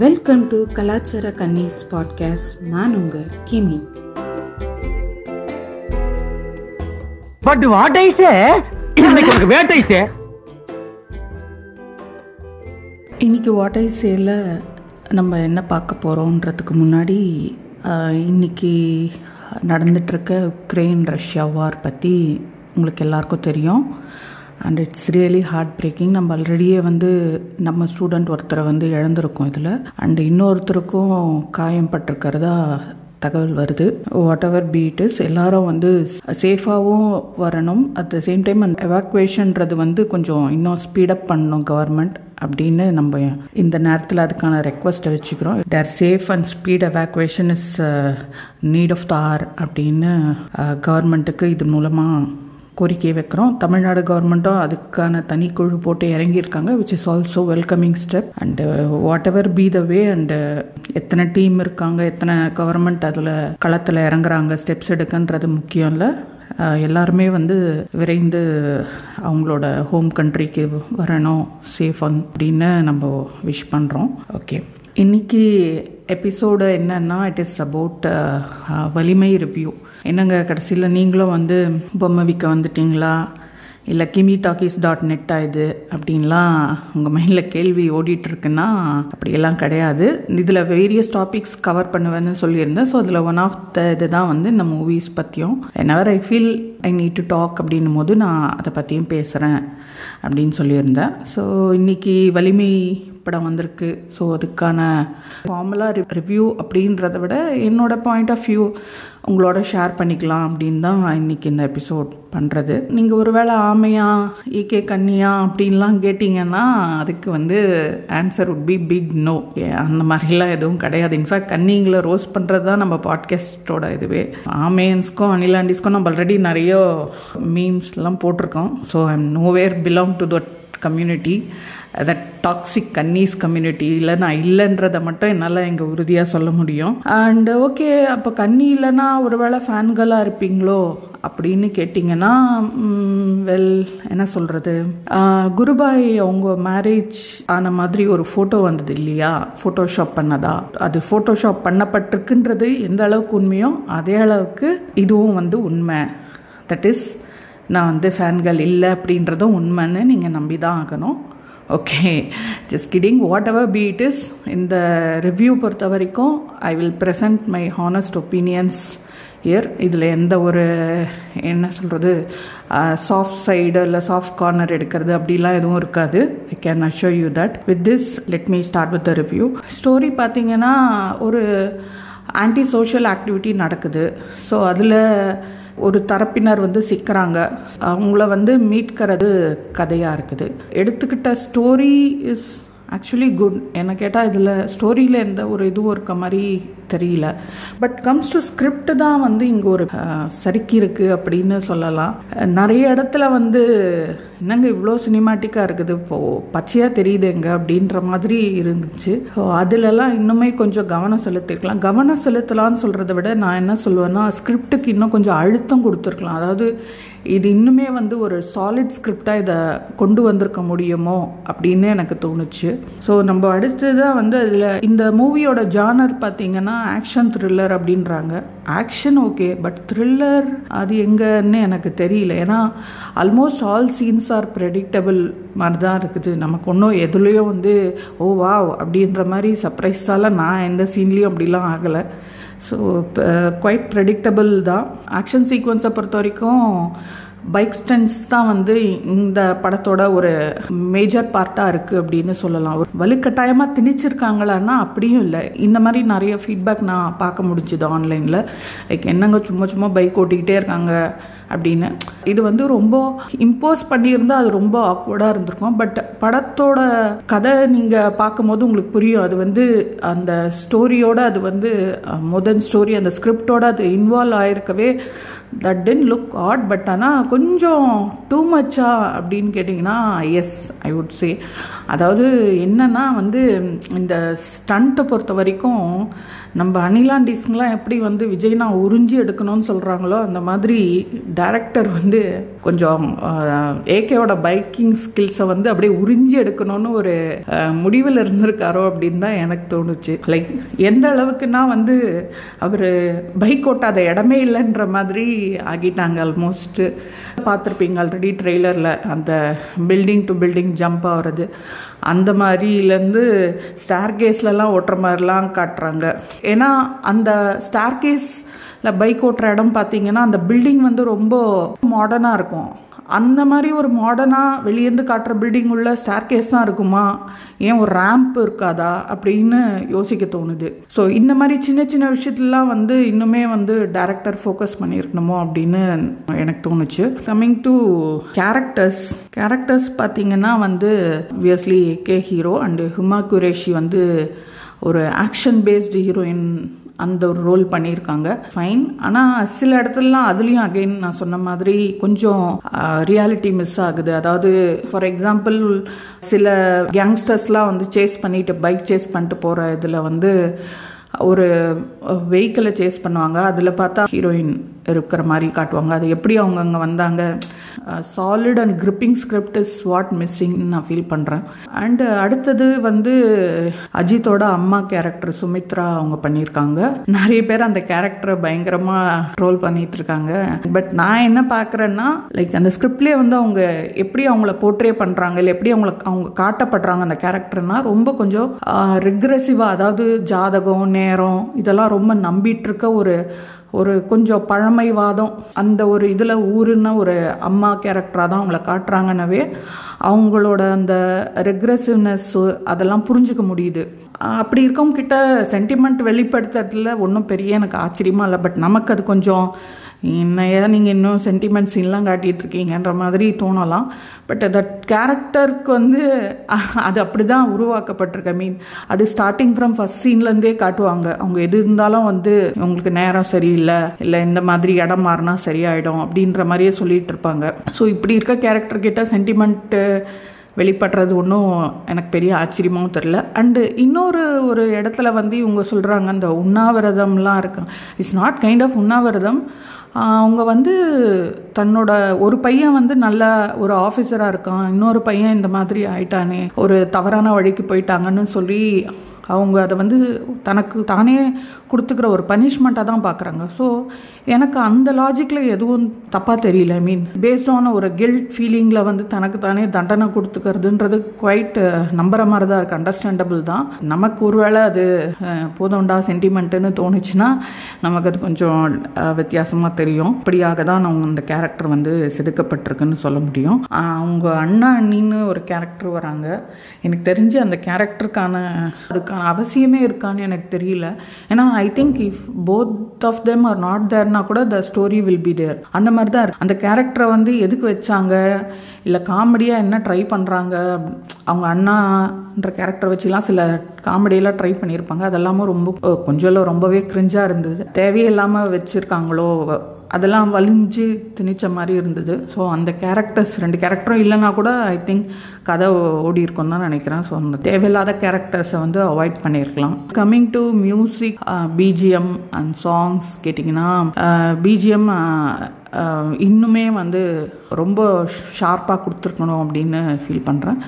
Welcome to கலாச்சார கன்னிஸ் podcast நான் உங்க கிமி. பட் வாட் ஐ சே இன்னைக்கு உனக்கு வேட்டை சே இன்னைக்கு வாட் ஐ சேல நம்ம என்ன பார்க்க போகிறோன்றதுக்கு முன்னாடி இன்னைக்கு நடந்துட்டுருக்க உக்ரைன் ரஷ்யா வார் பற்றி உங்களுக்கு எல்லாருக்கும் தெரியும். And it's really heart breaking நம்ம ஆல்ரெடியே வந்து நம்ம ஸ்டூடெண்ட் ஒருத்தரை வந்து இழந்திருக்கோம் இதில். அண்ட் இன்னொருத்தருக்கும் காயம் பட்டிருக்கிறதா தகவல் வருது. வாட் எவர் பீட்டஸ் எல்லாரும் வந்து சேஃபாகவும் வரணும். அட் த சேம் டைம் அந்த எவாக்குவேஷன்றது வந்து கொஞ்சம் இன்னும் ஸ்பீடப் பண்ணணும் கவர்மெண்ட் அப்படின்னு நம்ம இந்த நேரத்தில் அதுக்கான ரெக்வஸ்ட்டை வச்சுக்கிறோம். Their safe and speed evacuation is need of the hour அப்படின்னு uh, கவர்மெண்ட்டுக்கு இது மூலமாக கோரிக்கை வைக்கிறோம். தமிழ்நாடு கவர்மெண்ட்டும் அதுக்கான தனி குழு போட்டு இறங்கியிருக்காங்க which is also welcoming step and whatever be the way and எத்தனை டீம் இருக்காங்க எத்தனை கவர்மெண்ட் அதில் களத்தில் இறங்குறாங்க ஸ்டெப்ஸ் எடுக்கன்றது முக்கியம் இல்லை. Uh, எல்லாருமே வந்து விரைந்து அவங்களோட ஹோம் கண்ட்ரிக்கு வரணும் சேஃப் அப்படின்னு நம்ம விஷ் பண்ணுறோம் ஓகே இன்னைக்கு எபிசோடு என்னன்னா it is about Valimai review என்னங்க கடைசியில் நீங்களும் வந்து பொம்மை விற்க வந்துட்டீங்களா? இல்லை கிமி டாக்கீஸ் டாட் நெட் ஆயுது அப்படின்லாம் உங்கள் மைண்டில் கேள்வி ஓடிட்டுருக்குன்னா அப்படியெல்லாம் கிடையாது. இதில் வேரியஸ் டாபிக்ஸ் கவர் பண்ணுவேன்னு சொல்லியிருந்தேன். ஸோ அதில் ஒன் ஆஃப் த இது தான் வந்து இந்த மூவிஸ் பற்றியும் whenever I feel I need to talk அப்படின்னும் போது நான் அதை பற்றியும் பேசுகிறேன் அப்படின்னு சொல்லியிருந்தேன். ஸோ இன்றைக்கி வலிமை படம் வந்திருக்கு. ஸோ அதுக்கான ஃபார்முலா ரிவ்யூ அப்படின்றத விட என்னோட பாயிண்ட் ஆஃப் வியூ உங்களோட ஷேர் பண்ணிக்கலாம் அப்படின்னு தான் இன்னைக்கு இந்த எபிசோட் பண்ணுறது நீங்கள் ஒருவேளை ஆமையா ஈகே கன்னியா அப்படின்லாம் கேட்டிங்கன்னா அதுக்கு வந்து answer would be big no அந்த மாதிரிலாம் எதுவும் கிடையாது. இன்ஃபேக்ட் கன்னிங்களை ரோஸ் பண்ணுறது தான் நம்ம பாட்காஸ்டோட இதுவே. ஆமையன்ஸ்க்கும் அனிலாண்டிஸ்க்கும் நம்ம ஆல்ரெடி நிறைய மீம்ஸ்லாம் போட்டிருக்கோம். So I'm nowhere belong to that community that toxic கன்னீஸ் கம்யூனிட்டியில் நான் இல்லைன்றதை மட்டும் என்னால் இங்கே உறுதியாக சொல்ல முடியும். அண்டு ஓகே அப்போ கன்னி இல்லைன்னா ஒருவேளை ஃபேன்களாக இருப்பீங்களோ அப்படின்னு கேட்டிங்கன்னா வெல் என்ன சொல்கிறது குருபாய் அவங்க மேரேஜ் ஆன மாதிரி ஒரு ஃபோட்டோ வந்தது இல்லையா? ஃபோட்டோஷாப் பண்ணதா? அது ஃபோட்டோஷாப் பண்ணப்பட்டிருக்குன்றது எந்த அளவுக்கு உண்மையோ அதே அளவுக்கு இதுவும் வந்து உண்மை. தட் இஸ் நான் வந்து ஃபேன்கள் இல்லை அப்படின்றதும் உண்மைன்னு நீங்கள் நம்பி தான் ஆகணும். Okay just kidding whatever be it is இந்த ரிவ்யூ பொறுத்த வரைக்கும் I will present my honest opinions here இதில் எந்த ஒரு என்ன சொல்கிறது சாஃப்ட் சைடு இல்லை சாஃப்ட் கார்னர் எடுக்கிறது அப்படிலாம் எதுவும் இருக்காது. I can assure you that with this let me start with the review story பார்த்தீங்கன்னா ஒரு ஆன்டி சோஷியல் ஆக்டிவிட்டி நடக்குது. ஸோ அதில் ஒரு தரப்பினர் வந்து சிக்கிறாங்க. அவங்கள வந்து மீட்கிறது கதையாக இருக்குது. எடுத்துக்கிட்ட ஸ்டோரி இஸ் ஆக்சுவலி குட் என்ன கேட்டால் இதில் ஸ்டோரியில் எந்த ஒரு இதுவும் இருக்க மாதிரி தெரியல. பட் கம்ஸ் டு ஸ்கிரிப்ட் தான் வந்து இங்கே ஒரு சறுக்கி இருக்குது அப்படின்னு சொல்லலாம். நிறைய இடத்துல வந்து என்னங்க இவ்வளோ சினிமாட்டிக்காக இருக்குது? இப்போ பச்சையாக தெரியுதுங்க அப்படின்ற மாதிரி இருந்துச்சு. ஸோ அதுலலாம் இன்னுமே கொஞ்சம் கவனம் செலுத்திருக்கலாம். கவனம் செலுத்தலாம்னு சொல்கிறத விட நான் என்ன சொல்லுவேன்னா ஸ்கிரிப்டுக்கு இன்னும் கொஞ்சம் அழுத்தம் கொடுத்துருக்கலாம். அதாவது இது இன்னுமே வந்து ஒரு சாலிட் ஸ்கிரிப்டாக இதை கொண்டு வந்திருக்க முடியுமோ அப்படின்னு எனக்கு தோணுச்சு. ஸோ நம்ம அடுத்ததாக வந்து அதில் இந்த மூவியோட ஜானர் பார்த்தீங்கன்னா ஆக்ஷன் த்ரில்லர் அப்படின்றாங்க. ஆக்ஷன் ஓகே பட் த்ரில்லர் அது எங்கன்னு எனக்கு தெரியல. ஏன்னா almost all scenes are predictable மாதிரி தான் இருக்குது. நமக்கு ஒன்றும் எதுலேயோ வந்து ஓ வாவ் அப்படின்ற மாதிரி சர்ப்ரைஸால் நான் எந்த சீன்லேயும் அப்படிலாம் ஆகலை. ஸோ குவைட் ப்ரெடிக்டபிள் தான். ஆக்ஷன் சீக்வன்ஸை பொறுத்த வரைக்கும் பைக் ஸ்டன்ஸ் தான் வந்து இந்த படத்தோட ஒரு மேஜர் பார்ட்டாக இருக்குது அப்படின்னு சொல்லலாம். ஒரு வலுக்கட்டாயமாக திணிச்சிருக்காங்களான்னா அப்படியும் இல்லை. இந்த மாதிரி நிறைய ஃபீட்பேக் நான் பார்க்க முடிஞ்சுது ஆன்லைனில் லைக் என்னங்க சும்மா சும்மா பைக் ஓட்டிக்கிட்டே இருக்காங்க அப்படின்னு. இது வந்து ரொம்ப இம்போஸ் பண்ணியிருந்தால் அது ரொம்ப ஆக்வர்டாக இருந்திருக்கும். பட் படத்தோட கதை நீங்கள் பார்க்கும்போது உங்களுக்கு புரியும். அது வந்து அந்த ஸ்டோரியோட அது வந்து முதன் ஸ்டோரி அந்த ஸ்கிரிப்டோட அது involve ஆயிருக்கவே that tend look odd but ஆனால் கொஞ்சம் டூ மச்சா அப்படின்னு கேட்டிங்கன்னா எஸ் ஐ வுட் சே அதாவது என்னன்னா வந்து இந்த ஸ்டண்ட்டை பொறுத்த வரைக்கும் நம்ம அனிலாண்டிஸ்ங்கெலாம் எப்படி வந்து விஜய்னா உறிஞ்சி எடுக்கணும்னு சொல்கிறாங்களோ அந்த மாதிரி டேரக்டர் வந்து கொஞ்சம் ஏகேவோட பைக்கிங் ஸ்கில்ஸை வந்து அப்படியே உறிஞ்சி எடுக்கணும்னு ஒரு முடிவில் இருந்திருக்காரோ அப்படின்னு தான் எனக்கு தோணுச்சு. லைக் எந்த அளவுக்குன்னா வந்து அவர் பைக் ஓட்டாத இடமே இல்லைன்ற மாதிரி ஆகிட்டாங்க ஆல்மோஸ்ட்டு பார்த்துருப்பீங்க ஆல்ரெடி ட்ரெய்லரில் அந்த பில்டிங் டு பில்டிங் ஜம்ப் ஆகிறது. அந்த மாதிரிலேருந்து ஸ்டார் கேஸ்லலாம் ஓட்டுற மாதிரிலாம் காட்டுறாங்க. ஏன்னா அந்த ஸ்டார் கேஸில் பைக் ஓட்டுற இடம் பார்த்தீங்கன்னா அந்த பில்டிங் வந்து ரொம்ப மாடர்னாக இருக்கும். அந்த மாதிரி ஒரு மாடர்னாக வெளியேந்து காட்டுற பில்டிங் உள்ள ஸ்டார் கேஸ் தான் இருக்குமா? ஏன் ஒரு ரேம்ப் இருக்காதா? அப்படின்னு யோசிக்க தோணுது. ஸோ இந்த மாதிரி சின்ன சின்ன விஷயத்துலலாம் வந்து இன்னுமே வந்து டேரக்டர் ஃபோக்கஸ் பண்ணியிருக்கணுமோ அப்படின்னு எனக்கு தோணுச்சு. கம்மிங் டு கேரக்டர்ஸ் கேரக்டர்ஸ் பார்த்தீங்கன்னா வந்து வியஸ்லி கே ஹீரோ அண்டு ஹுமா குரேஷி வந்து ஒரு ஆக்ஷன் பேஸ்டு ஹீரோயின் அந்த ஒரு ரோல் பண்ணியிருக்காங்க. ஃபைன் ஆனால் சில இடத்துலலாம் அதுலேயும் அகைன் நான் சொன்ன மாதிரி கொஞ்சம் ரியாலிட்டி மிஸ் ஆகுது. அதாவது ஃபார் எக்ஸாம்பிள் சில கேங்ஸ்டர்ஸ்லாம் வந்து சேஸ் பண்ணிட்டு பைக் சேஸ் பண்ணிட்டு போகிற இதில் வந்து ஒரு வெஹிக்கிளை சேஸ் பண்ணுவாங்க. அதில் பார்த்தா ஹீரோயின் இருக்கிற மாதிரி காட்டுவாங்க. அது எப்படி அவங்க அங்கே வந்தாங்க? Solid and gripping script is what மிஸ்ஸிங்னு நான் ஃபீல் பண்ணுறேன் அண்டு uh, அடுத்தது வந்து அஜித்தோட அம்மா கேரக்டர் சுமித்ரா அவங்க பண்ணியிருக்காங்க. நிறைய பேர் அந்த கேரக்டரை பயங்கரமாக ட்ரோல் பண்ணிட்டு இருக்காங்க. பட் நான் என்ன பார்க்குறேன்னா லைக் அந்த ஸ்கிரிப்ட்லேயே வந்து அவங்க எப்படி அவங்கள போர்ட்ரே பண்ணுறாங்க இல்லை எப்படி அவங்கள அவங்க காட்டப்படுறாங்க அந்த கேரக்டர்னா ரொம்ப கொஞ்சம் uh, ரிக்ரெசிவாக அதாவது ஜாதகம் நேரம் இதெல்லாம் ரொம்ப நம்பிட்டு இருக்க ஒரு ஒரு கொஞ்சம் பழமைவாதம் அந்த ஒரு இதில் ஊருன்னா ஒரு அம்மா கேரக்டராக தான் அவங்கள காட்டுறாங்கன்னவே அவங்களோட அந்த ரெக்ரெசிவ்னஸ்ஸு அதெல்லாம் புரிஞ்சுக்க முடியுது. அப்படி இருக்கவங்க கிட்ட சென்டிமெண்ட் வெளிப்படுத்துறதுல ஒன்றும் பெரிய எனக்கு ஆச்சரியமாக இல்லை. பட் நமக்கு அது கொஞ்சம் என்னையா நீங்கள் இன்னும் சென்டிமெண்ட் சீன்லாம் காட்டிகிட்டு இருக்கீங்கன்ற மாதிரி தோணலாம். பட் தட் கேரக்டருக்கு வந்து அது அப்படி தான் உருவாக்கப்பட்டிருக்கு. ஐ மீன் அது ஸ்டார்டிங் ஃப்ரம் ஃபஸ்ட் சீன்லேருந்தே காட்டுவாங்க. அவங்க எது இருந்தாலும் வந்து உங்களுக்கு நேரம் சரி இல்லை இந்த மாதிரி இடம் மாறினா சரியாயிடும் அப்படின்ற மாதிரியே சொல்லிட்டு இருப்பாங்க. ஸோ இப்படி இருக்க கேரக்டர் கிட்ட சென்டிமெண்ட்டு வெளிப்படுறது ஒன்றும் எனக்கு பெரிய ஆச்சரியமாகவும் தெரில அண்டு இன்னொரு ஒரு இடத்துல வந்து இவங்க சொல்கிறாங்க அந்த உண்ணாவிரதம்லாம் இருக்காங்க இட்ஸ் நாட் கைண்ட் ஆஃப் உண்ணாவிரதம். அவங்க வந்து தன்னோட ஒரு பையன் வந்து நல்ல ஒரு ஆஃபீஸராக இருக்கான். இன்னொரு பையன் இந்த மாதிரி ஆயிட்டானே ஒரு தவறான வழிக்கு போயிட்டாங்கன்னு சொல்லி அவங்க அதை வந்து தனக்கு தானே கொடுத்துக்கிற ஒரு பனிஷ்மெண்ட்டாக தான் பார்க்குறாங்க. ஸோ எனக்கு அந்த லாஜிக்கில் எதுவும் தப்பாக தெரியல. ஐ மீன் பேஸ்ட் ஆன ஒரு கில்ட் ஃபீலிங்கில் வந்து தனக்கு தானே தண்டனை கொடுத்துக்கிறதுன்றது குவைட் நம்புற மாதிரி தான் இருக்குது அண்டர்ஸ்டாண்டபிள் தான். நமக்கு ஒருவேளை அது போதோண்டா சென்டிமெண்ட்டுன்னு தோணுச்சுன்னா நமக்கு அது கொஞ்சம் வித்தியாசமாக தெரியும். இப்படியாக தான் அவங்க அந்த கேரக்டர் வந்து செதுக்கப்பட்டிருக்குன்னு சொல்ல முடியும். அவங்க அண்ணா அண்ணின்னு ஒரு கேரக்டர் வராங்க. எனக்கு தெரிஞ்சு அந்த கேரக்டருக்கான அதுக்கான அவசியமே இருக்கான்னு எனக்கு தெரியல. ஏன்னா I think if both of them are not தேர்னா கூட the story will be there அந்த மாதிரி தான் அந்த கேரக்டரை வந்து எதுக்கு வச்சாங்க? இல்லை காமெடியாக என்ன ட்ரை பண்ணுறாங்க அவங்க அண்ணான்ற கேரக்டர் வச்சுலாம் சில காமெடியெல்லாம் ட்ரை பண்ணியிருப்பாங்க. அதெல்லாமும் ரொம்ப கொஞ்சம் ரொம்பவே கிரிஞ்சாக இருந்தது. தேவையில்லாமல் வச்சுருக்காங்களோ அதெல்லாம் வலிஞ்சு திணிச்ச மாதிரி இருந்தது. ஸோ அந்த கேரக்டர்ஸ் ரெண்டு கேரக்டரும் இல்லைனா கூட ஐ திங்க் கதை ஓடி இருக்கும் தான் நினைக்கிறேன். ஸோ அந்த தேவையில்லாத கேரக்டர்ஸை வந்து அவாய்ட் பண்ணியிருக்கலாம். Coming to music BGM and songs கேட்டிங்கன்னா uh, பிஜிஎம் இன்னுமே வந்து ரொம்ப ஷார்ப்பாக கொடுத்துருக்கணும் அப்படின்னு ஃபீல் பண்ணுறேன்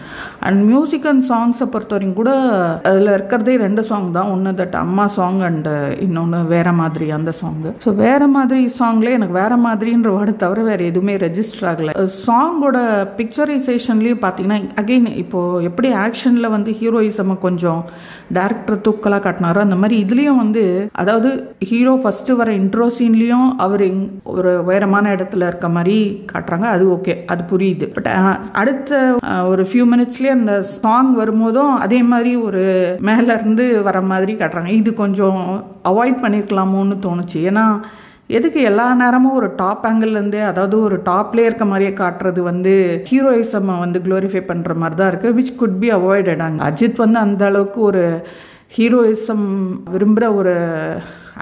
அண்ட் மியூசிக் அண்ட் சாங்ஸை பொறுத்த வரைக்கும் கூட அதில் இருக்கிறதே ரெண்டு சாங் தான். ஒன்று தட் அம்மா சாங் அண்டு இன்னொன்று வேற மாதிரி அந்த சாங்கு ஸோ வேற மாதிரி சாங்லேயே எனக்கு வேற மாதிரின்ற வேர்டு தவிர வேறு எதுவுமே ரெஜிஸ்டர் ஆகலை. சாங்கோட பிக்சரைசேஷன்லேயும் பார்த்தீங்கன்னா அகெயின் இப்போது எப்படி ஆக்ஷனில் வந்து ஹீரோயிசமை கொஞ்சம் டேரக்டர் தூக்கலாக காட்டினாரோ அந்த மாதிரி இதுலேயும் வந்து அதாவது ஹீரோ ஃபஸ்ட்டு வர இன்ட்ரோ சீன்லேயும் அவர் ஒரு உயரமான இடத்துல இருக்க மாதிரி காட்டுறாங்க. அது ஓகே அது புரியுது. பட் அடுத்த ஒரு ஃபியூ மினிட்ஸ்லேயே அந்த சாங் வரும்போதும் அதே மாதிரி ஒரு மேல இருந்து வர மாதிரி காட்டுறாங்க. இது கொஞ்சம் அவாய்ட் பண்ணியிருக்கலாமோன்னு தோணுச்சு. ஏன்னா எதுக்கு எல்லா நேரமும் ஒரு டாப் ஆங்கிள்லேருந்தே அதாவது ஒரு டாப்லேயே இருக்க மாதிரியே காட்டுறது வந்து ஹீரோயிசம் வந்து க்ளோரிஃபை பண்ணுற மாதிரி தான் இருக்குது which could be avoided and Ajith வந்து அந்த அளவுக்கு ஒரு ஹீரோயிசம் விரும்புகிற ஒரு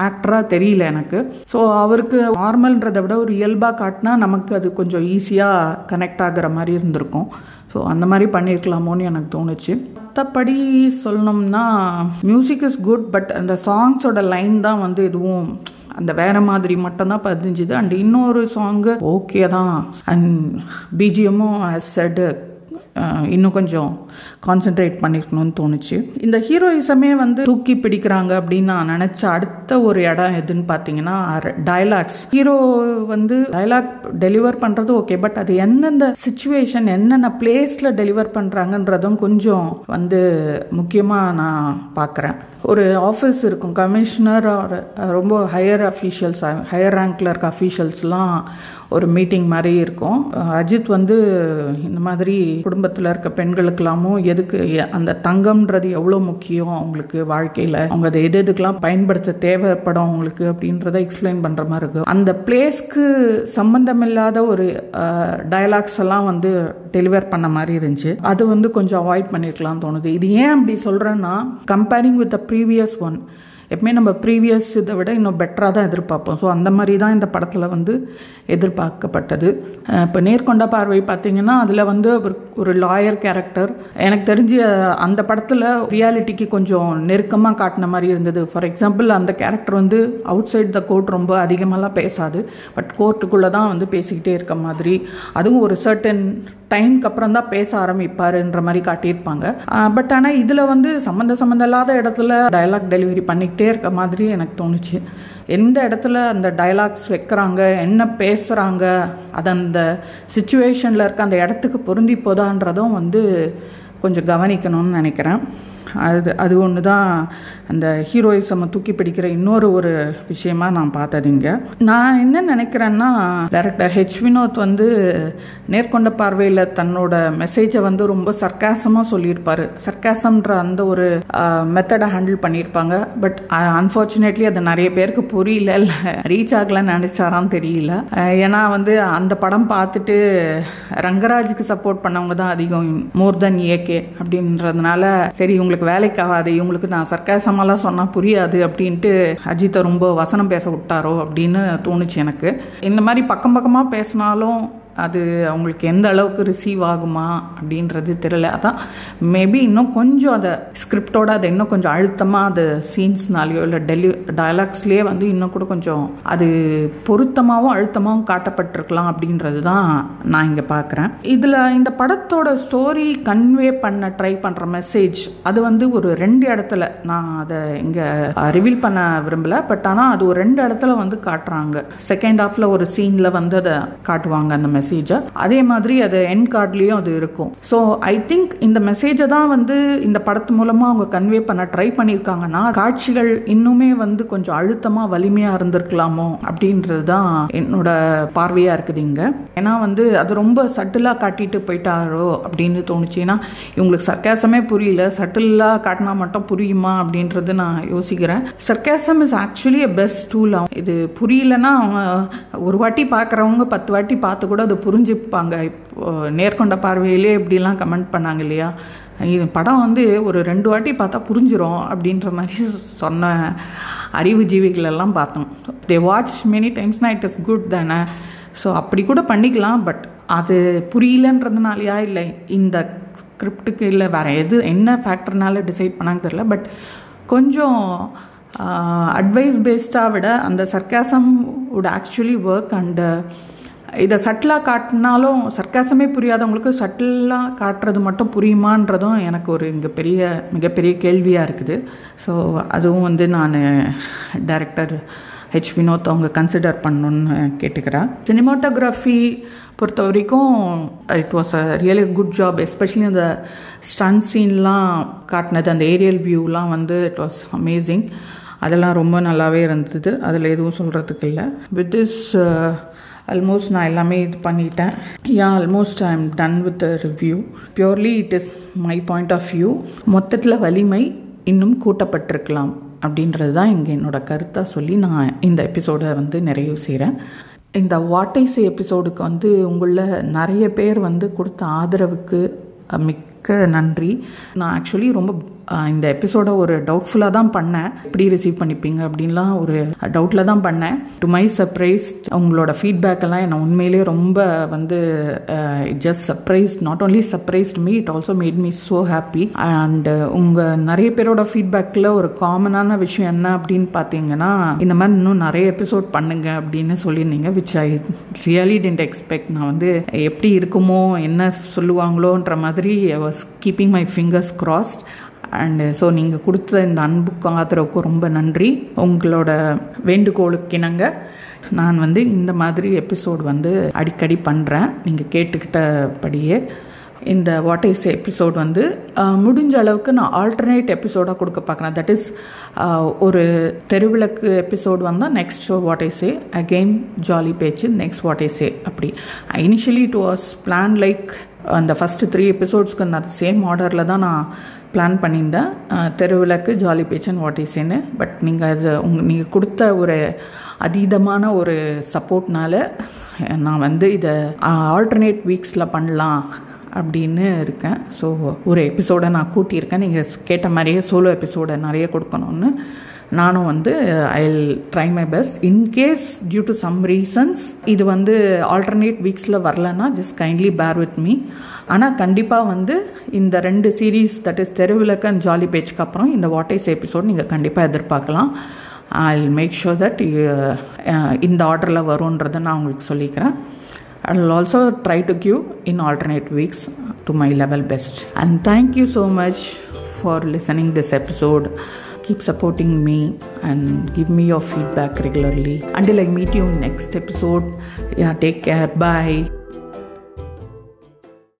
ஆக்டராக தெரியல எனக்கு. ஸோ அவருக்கு நார்மல்ன்றதை விட ஒரு இயல்பாக காட்டினா நமக்கு அது கொஞ்சம் ஈஸியாக கனெக்ட் ஆகிற மாதிரி இருந்திருக்கும். ஸோ அந்த மாதிரி பண்ணியிருக்கலாமோன்னு எனக்கு தோணுச்சு. மற்றபடி சொல்லணும்னா மியூசிக் இஸ் குட் பட் அந்த சாங்ஸோட லைன் தான் வந்து எதுவும் அந்த வேற மாதிரி மட்டும்தான் பதிஞ்சுது. அண்ட் இன்னொரு சாங்கு ஓகே தான். அண்ட் பிஜிஎம்மும் செட் இன்னும் கொஞ்சம் கான்சென்ட்ரேட் பண்ணியிருக்கணும்னு தோணுச்சு. இந்த ஹீரோயிசமே வந்து தூக்கி பிடிக்கிறாங்க அப்படின்னு நான் நினச்ச அடுத்த ஒரு இடம் எதுன்னு பார்த்தீங்கன்னா டயலாக்ஸ் ஹீரோ வந்து டயலாக் டெலிவர் பண்ணுறது ஓகே பட் அது எந்தெந்த சுச்சுவேஷன் என்னென்ன பிளேஸில் டெலிவர் பண்ணுறாங்கன்றதும் கொஞ்சம் வந்து முக்கியமாக நான் பார்க்குறேன் ஒரு ஆஃபீஸ் இருக்கும் கமிஷனர் ரொம்ப ஹையர் அஃபீஷியல்ஸ் ஹையர் ரேங்க்ல இருக்க அஃபீஷியல்ஸ்லாம் ஒரு மீட்டிங் மாதிரி இருக்கும். அஜித் வந்து இந்த மாதிரி குடும்ப குடும்பத்தில் இருக்க பெண்களுக்கெல்லாமும் எதுக்கு அந்த தங்கம்ன்றது எவ்வளோ முக்கியம் அவங்களுக்கு வாழ்க்கையில்? அவங்க அதை எது எதுக்கெல்லாம் பயன்படுத்த தேவைப்படும் அவங்களுக்கு அப்படின்றத எக்ஸ்பிளைன் பண்ணுற மாதிரி இருக்கும். அந்த பிளேஸ்க்கு சம்மந்தமில்லாத ஒரு டயலாக்ஸ் எல்லாம் வந்து டெலிவர் பண்ண மாதிரி இருந்துச்சு. அது வந்து கொஞ்சம் அவாய்ட் பண்ணியிருக்கலாம் தோணுது. இது ஏன் அப்படி சொல்கிறேன்னா comparing with the previous one எப்பவுமே நம்ம ப்ரீவியஸ் இதை விட இன்னும் பெட்டராக தான் எதிர்பார்ப்போம். ஸோ அந்த மாதிரி தான் இந்த படத்தில் வந்து எதிர்பார்க்கப்பட்டது. இப்போ நேர்கொண்ட பார்வை பார்த்தீங்கன்னா அதில் வந்து ஒரு லாயர் கேரக்டர் எனக்கு தெரிஞ்சு அந்த படத்தில் ரியாலிட்டிக்கு கொஞ்சம் நெருக்கமாக காட்டின மாதிரி இருந்தது. ஃபார் எக்ஸாம்பிள் அந்த கேரக்டர் வந்து அவுட் சைட் த கோர்ட் ரொம்ப அதிகமாகலாம் பேசாது. பட் கோர்ட்டுக்குள்ளே தான் வந்து பேசிக்கிட்டே இருக்க மாதிரி. அதுவும் ஒரு சர்டன் டைம்க்கு அப்புறம் தான் பேச ஆரம்பிப்பாருன்ற மாதிரி காட்டியிருப்பாங்க. பட் ஆனால் இதில் வந்து சம்மந்த சம்மந்தம் இல்லாத இடத்துல டயலாக் டெலிவரி பண்ணி இருக்க மாதிரி எனக்கு தோணுச்சு. எந்த இடத்துல அந்த டயலாக்ஸ் வைக்கிறாங்க என்ன பேசுகிறாங்க அது அந்த சுச்சுவேஷனில் இருக்க அந்த இடத்துக்கு பொருந்தி போதான்றதும் வந்து கொஞ்சம் கவனிக்கணும்னு நினைக்கிறேன். அது அது ஒன்று தான் அந்த ஹீரோயிசம் தூக்கி பிடிக்கிற இன்னொரு ஒரு விஷயமா நான் பார்த்ததுங்க நான் என்ன நினைக்கிறேன்னா டைரக்டர் ஹெச் வினோத் வந்து நேர்கொண்ட பார்வையில் தன்னோட மெசேஜை வந்து ரொம்ப சர்க்காசமாக சொல்லியிருப்பார். சர்க்காசம்ன்ற அந்த ஒரு மெத்தடை ஹேண்டில் பண்ணியிருப்பாங்க. பட் அன்ஃபார்ச்சுனேட்லி அது நிறைய பேருக்கு புரியல. இல்லை ரீச் ஆகலன்னு நினச்சாரான்னு தெரியல. ஏன்னா வந்து அந்த படம் பார்த்துட்டு ரங்கராஜுக்கு சப்போர்ட் பண்ணவங்க தான் அதிகம் மோர் தென் ஏகே அப்படின்றதுனால சரி இவங்களுக்கு வேலைக்கு ஆகாது இவங்களுக்கு நான் சர்க்காசமெல்லாம் சொன்னால் புரியாது அப்படின்ட்டு அஜித்தை ரொம்ப வசனம் பேச விட்டாரோ அப்படின்னு தோணுச்சு எனக்கு. இந்த மாதிரி பக்கம் பக்கமாக பேசினாலும் அது அவங்களுக்கு எந்த அளவுக்கு ரிசீவ் ஆகுமா அப்படின்றது தெரியல. அதான் மேபி இன்னும் கொஞ்சம் அதை ஸ்கிரிப்டோட அதை இன்னும் கொஞ்சம் அழுத்தமாக அது சீன்ஸ்னாலேயோ இல்லை டெலி டயலாக்ஸ்லேயே வந்து இன்னும் கூட கொஞ்சம் அது பொருத்தமாகவும் அழுத்தமாகவும் காட்டப்பட்டிருக்கலாம் அப்படின்றது தான் நான் இங்கே பார்க்குறேன். இதில் இந்த படத்தோட ஸ்டோரி கன்வே பண்ண ட்ரை பண்ணுற மெசேஜ் அது வந்து ஒரு ரெண்டு இடத்துல நான் அதை இங்கே ரிவீல் பண்ண விரும்பலை. பட் ஆனால் அது ஒரு ரெண்டு இடத்துல வந்து காட்டுறாங்க. செகண்ட் ஹாஃபில் ஒரு சீனில் வந்து அதை காட்டுவாங்க அந்த மெசேஜ் மெசேஜை அதே மாதிரி அது என் கார்ட்லேயும் அது இருக்கும். ஸோ ஐ திங்க் இந்த மெசேஜை தான் வந்து இந்த படத்து மூலமாக அவங்க கன்வே பண்ண ட்ரை பண்ணியிருக்காங்கன்னா காட்சிகள் இன்னுமே வந்து கொஞ்சம் அழுத்தமாக வலிமையாக இருந்திருக்கலாமோ அப்படின்றது தான் என்னோட பார்வையாக இருக்குது இங்கே. ஏன்னா வந்து அது ரொம்ப சட்டிலாக காட்டிட்டு போயிட்டாரோ அப்படின்னு தோணுச்சு. ஏன்னா இவங்களுக்கு சர்க்காசமே புரியல. சட்டிலாக காட்டினா மட்டும் புரியுமா அப்படின்றது நான் யோசிக்கிறேன். Sarcasm is actually a best tool இது புரியலன்னா அவங்க ஒரு வாட்டி பார்க்குறவங்க பத்து வாட்டி பார்த்து கூட அது புரிஞ்சுப்பாங்க. இப்போ நேர்கொண்ட பார்வையிலே இப்படிலாம் கமெண்ட் பண்ணாங்க இல்லையா? இது படம் வந்து ஒரு ரெண்டு வாட்டி பார்த்தா புரிஞ்சிரும் அப்படின்ற மாதிரி சொன்ன அறிவு ஜீவிகளெல்லாம் பார்த்தோம். தே வாட்ச் மெனி டைம்ஸ்னா இட் இஸ் குட் தானே? ஸோ அப்படி கூட பண்ணிக்கலாம் பட் அது புரியலன்றதுனாலயா இல்லை? இந்த ஸ்கிரிப்டுக்கு இல்லை வேறு எது என்ன ஃபேக்டர்னால டிசைட் பண்ணாங்க தெரில பட் கொஞ்சம் அட்வைஸ் பேஸ்டாக விட அந்த sarcasm would actually work and இதை சட்டிலாக காட்டினாலும் சர்க்காசமே புரியாதவங்களுக்கு சட்டிலாக காட்டுறது மட்டும் புரியுமான்றதும் எனக்கு ஒரு இங்கே பெரிய மிகப்பெரிய கேள்வியாக இருக்குது. ஸோ அதுவும் வந்து நான் டைரக்டர் ஹெச் வினோத் அவங்க கன்சிடர் பண்ணணுன்னு கேட்டுக்கிறேன் சினிமாட்டோகிராஃபி பொறுத்த வரைக்கும் it was a really good job especially அந்த ஸ்டன் சீன்லாம் காட்டினது அந்த ஏரியல் வியூலாம் வந்து இட் வாஸ் அமேசிங் அதெல்லாம் ரொம்ப நல்லாவே இருந்தது. அதில் எதுவும் சொல்கிறதுக்கு இல்லை. வித் திஸ் ஆல்மோஸ்ட் நான் எல்லாமே இது பண்ணிட்டேன். Yeah almost I am done with review purely it is my point of view மொத்தத்தில் வலிமை இன்னும் கூட்டப்பட்டிருக்கலாம் அப்படின்றது தான் இங்கே என்னோட கருத்தாக சொல்லி நான் இந்த எபிசோடை வந்து நிறைவு செய்கிறேன் இந்த வாட்டைஸ் எபிசோடுக்கு வந்து உங்களில் நிறைய பேர் வந்து கொடுத்த ஆதரவுக்கு மிக்க நன்றி. நான் ஆக்சுவலி ரொம்ப இந்த எபிசோட ஒரு டவுட்ஃபுல்லாக தான் பண்ணேன். எப்படி ரிசீவ் பண்ணிப்பீங்க அப்படின்லாம் ஒரு டவுட்டில் தான் பண்ணேன். டு மை சர்ப்ரைஸ் உங்களோட ஃபீட்பேக் எல்லாம் என்னை உண்மையிலேயே ரொம்ப வந்து it just surprise not only surprised me it also made me so happy and உங்கள் நிறைய பேரோட ஃபீட்பேக்கில் ஒரு காமனான விஷயம் என்ன அப்படின்னு பார்த்தீங்கன்னா இந்த மாதிரி இன்னும் நிறைய எபிசோட் பண்ணுங்க அப்படின்னு சொல்லியிருந்தீங்க which I really didn't expect நான் வந்து எப்படி இருக்குமோ என்ன சொல்லுவாங்களோன்ற மாதிரி I was keeping my fingers crossed and so uh, நீங்கள் கொடுத்த இந்த அன்புக்கும் ஆதரவுக்கும் ரொம்ப நன்றி. உங்களோட வேண்டுகோளுக்கு இணங்க நான் வந்து இந்த மாதிரி எபிசோட் வந்து அடிக்கடி பண்ணுறேன் நீங்கள் கேட்டுக்கிட்டபடியே இந்த வாட் இஸ் எபிசோட் வந்து முடிஞ்ச அளவுக்கு நான் ஆல்டர்னேட் எபிசோடாக கொடுக்க பார்க்குறேன். தட் இஸ் ஒரு தெருவிளக்கு எபிசோட் வந்தால் next show what is a again jolly பேச்சு நெக்ஸ்ட் வாட் இஸ் ஏ அப்படி. Initially it was plan like அந்த ஃபஸ்ட்டு த்ரீ எபிசோட்ஸ்க்கு அந்த சேம் ஆர்டரில் தான் நான் பிளான் பண்ணியிருந்தேன் தெருவிளக்கு ஜாலி பேச்சன் வாட் இஸ்ன்னு பட் நீங்கள் அது உங்க நீங்கள் கொடுத்த ஒரு அதீதமான ஒரு சப்போர்ட்னால நான் வந்து இதை ஆல்டர்னேட் வீக்ஸில் பண்ணலாம் அப்படின்னு இருக்கேன். ஸோ ஒரு எபிசோடை நான் கூட்டியிருக்கேன். நீங்கள் கேட்ட மாதிரியே சோலோ எபிசோடை நிறைய கொடுக்கணும்னு. நானும் வந்து I try my best in case due to some reasons இது வந்து ஆல்டர்னேட் வீக்ஸில் வரலன்னா just kindly bear with me ஆனால் கண்டிப்பாக வந்து இந்த ரெண்டு சீரீஸ் தட் இஸ் தெருவிளக்கு அண்ட் ஜாலி பேச்சுக்கு அப்புறம் இந்த வாட்டைஸ் எபிசோட் நீங்கள் கண்டிப்பாக எதிர்பார்க்கலாம் ஐ மேக் ஷோர் தட் இந்த ஆர்டரில் வரும்ன்றதை நான் உங்களுக்கு சொல்லிக்கிறேன் ஐ will also try to give in alternate weeks to my level best. And thank you so much for listening this episode. Keep supporting me and give me your feedback regularly. Until I meet you next episode. Yeah, take care. Bye.